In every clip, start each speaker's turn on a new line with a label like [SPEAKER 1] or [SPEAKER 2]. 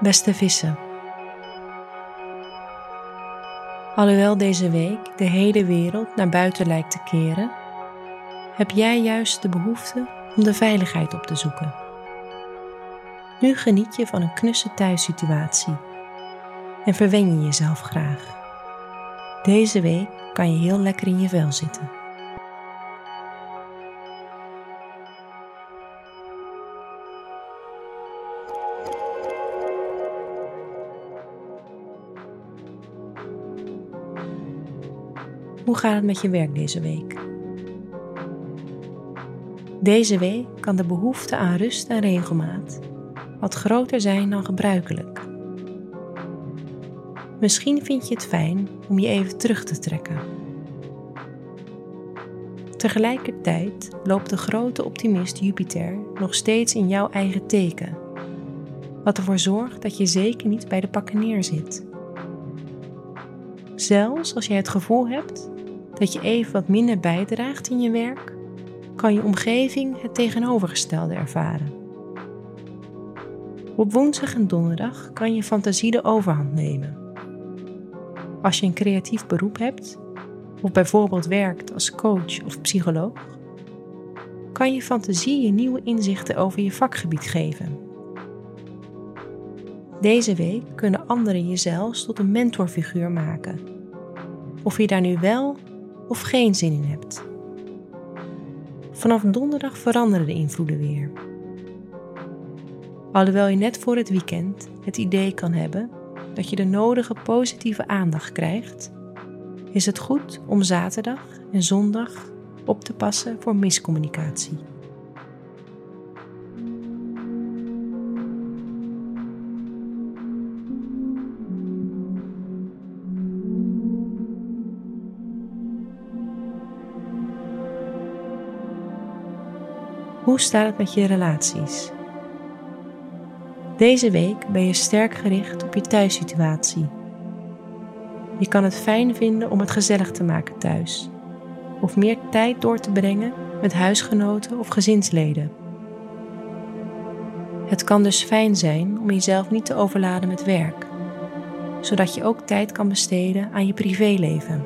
[SPEAKER 1] Beste vissen. Alhoewel deze week de hele wereld naar buiten lijkt te keren, heb jij juist de behoefte om de veiligheid op te zoeken. Nu geniet je van een knusse thuissituatie en verwen je jezelf graag. Deze week kan je heel lekker in je vel zitten. Hoe gaat het met je werk deze week? Deze week kan de behoefte aan rust en regelmaat wat groter zijn dan gebruikelijk. Misschien vind je het fijn om je even terug te trekken. Tegelijkertijd loopt de grote optimist Jupiter nog steeds in jouw eigen teken, wat ervoor zorgt dat je zeker niet bij de pakken neerzit. Zelfs als jij het gevoel hebt dat je even wat minder bijdraagt in je werk, kan je omgeving het tegenovergestelde ervaren. Op woensdag en donderdag kan je fantasie de overhand nemen. Als je een creatief beroep hebt, of bijvoorbeeld werkt als coach of psycholoog, kan je fantasie je nieuwe inzichten over je vakgebied geven. Deze week kunnen anderen je zelfs tot een mentorfiguur maken. Of je daar nu wel of geen zin in hebt. Vanaf donderdag veranderen de invloeden weer. Alhoewel je net voor het weekend het idee kan hebben dat je de nodige positieve aandacht krijgt, is het goed om zaterdag en zondag op te passen voor miscommunicatie. Hoe staat het met je relaties? Deze week ben je sterk gericht op je thuissituatie. Je kan het fijn vinden om het gezellig te maken thuis, of meer tijd door te brengen met huisgenoten of gezinsleden. Het kan dus fijn zijn om jezelf niet te overladen met werk, zodat je ook tijd kan besteden aan je privéleven.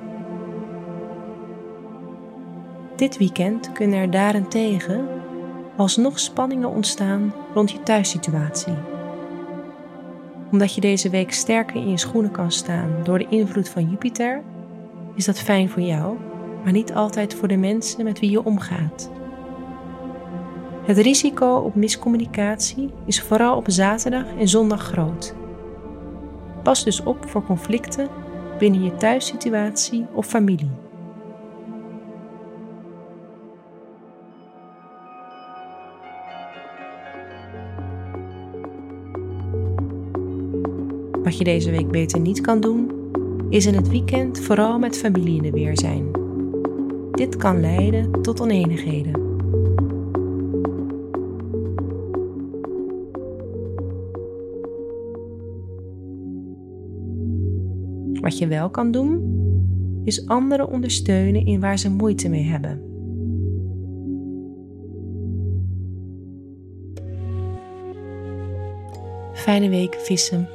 [SPEAKER 1] Dit weekend kunnen er daarentegen alsnog spanningen ontstaan rond je thuissituatie. Omdat je deze week sterker in je schoenen kan staan door de invloed van Jupiter, is dat fijn voor jou, maar niet altijd voor de mensen met wie je omgaat. Het risico op miscommunicatie is vooral op zaterdag en zondag groot. Pas dus op voor conflicten binnen je thuissituatie of familie. Wat je deze week beter niet kan doen, is in het weekend vooral met familie in de weer zijn. Dit kan leiden tot oneenigheden. Wat je wel kan doen, is anderen ondersteunen in waar ze moeite mee hebben. Fijne week, vissen.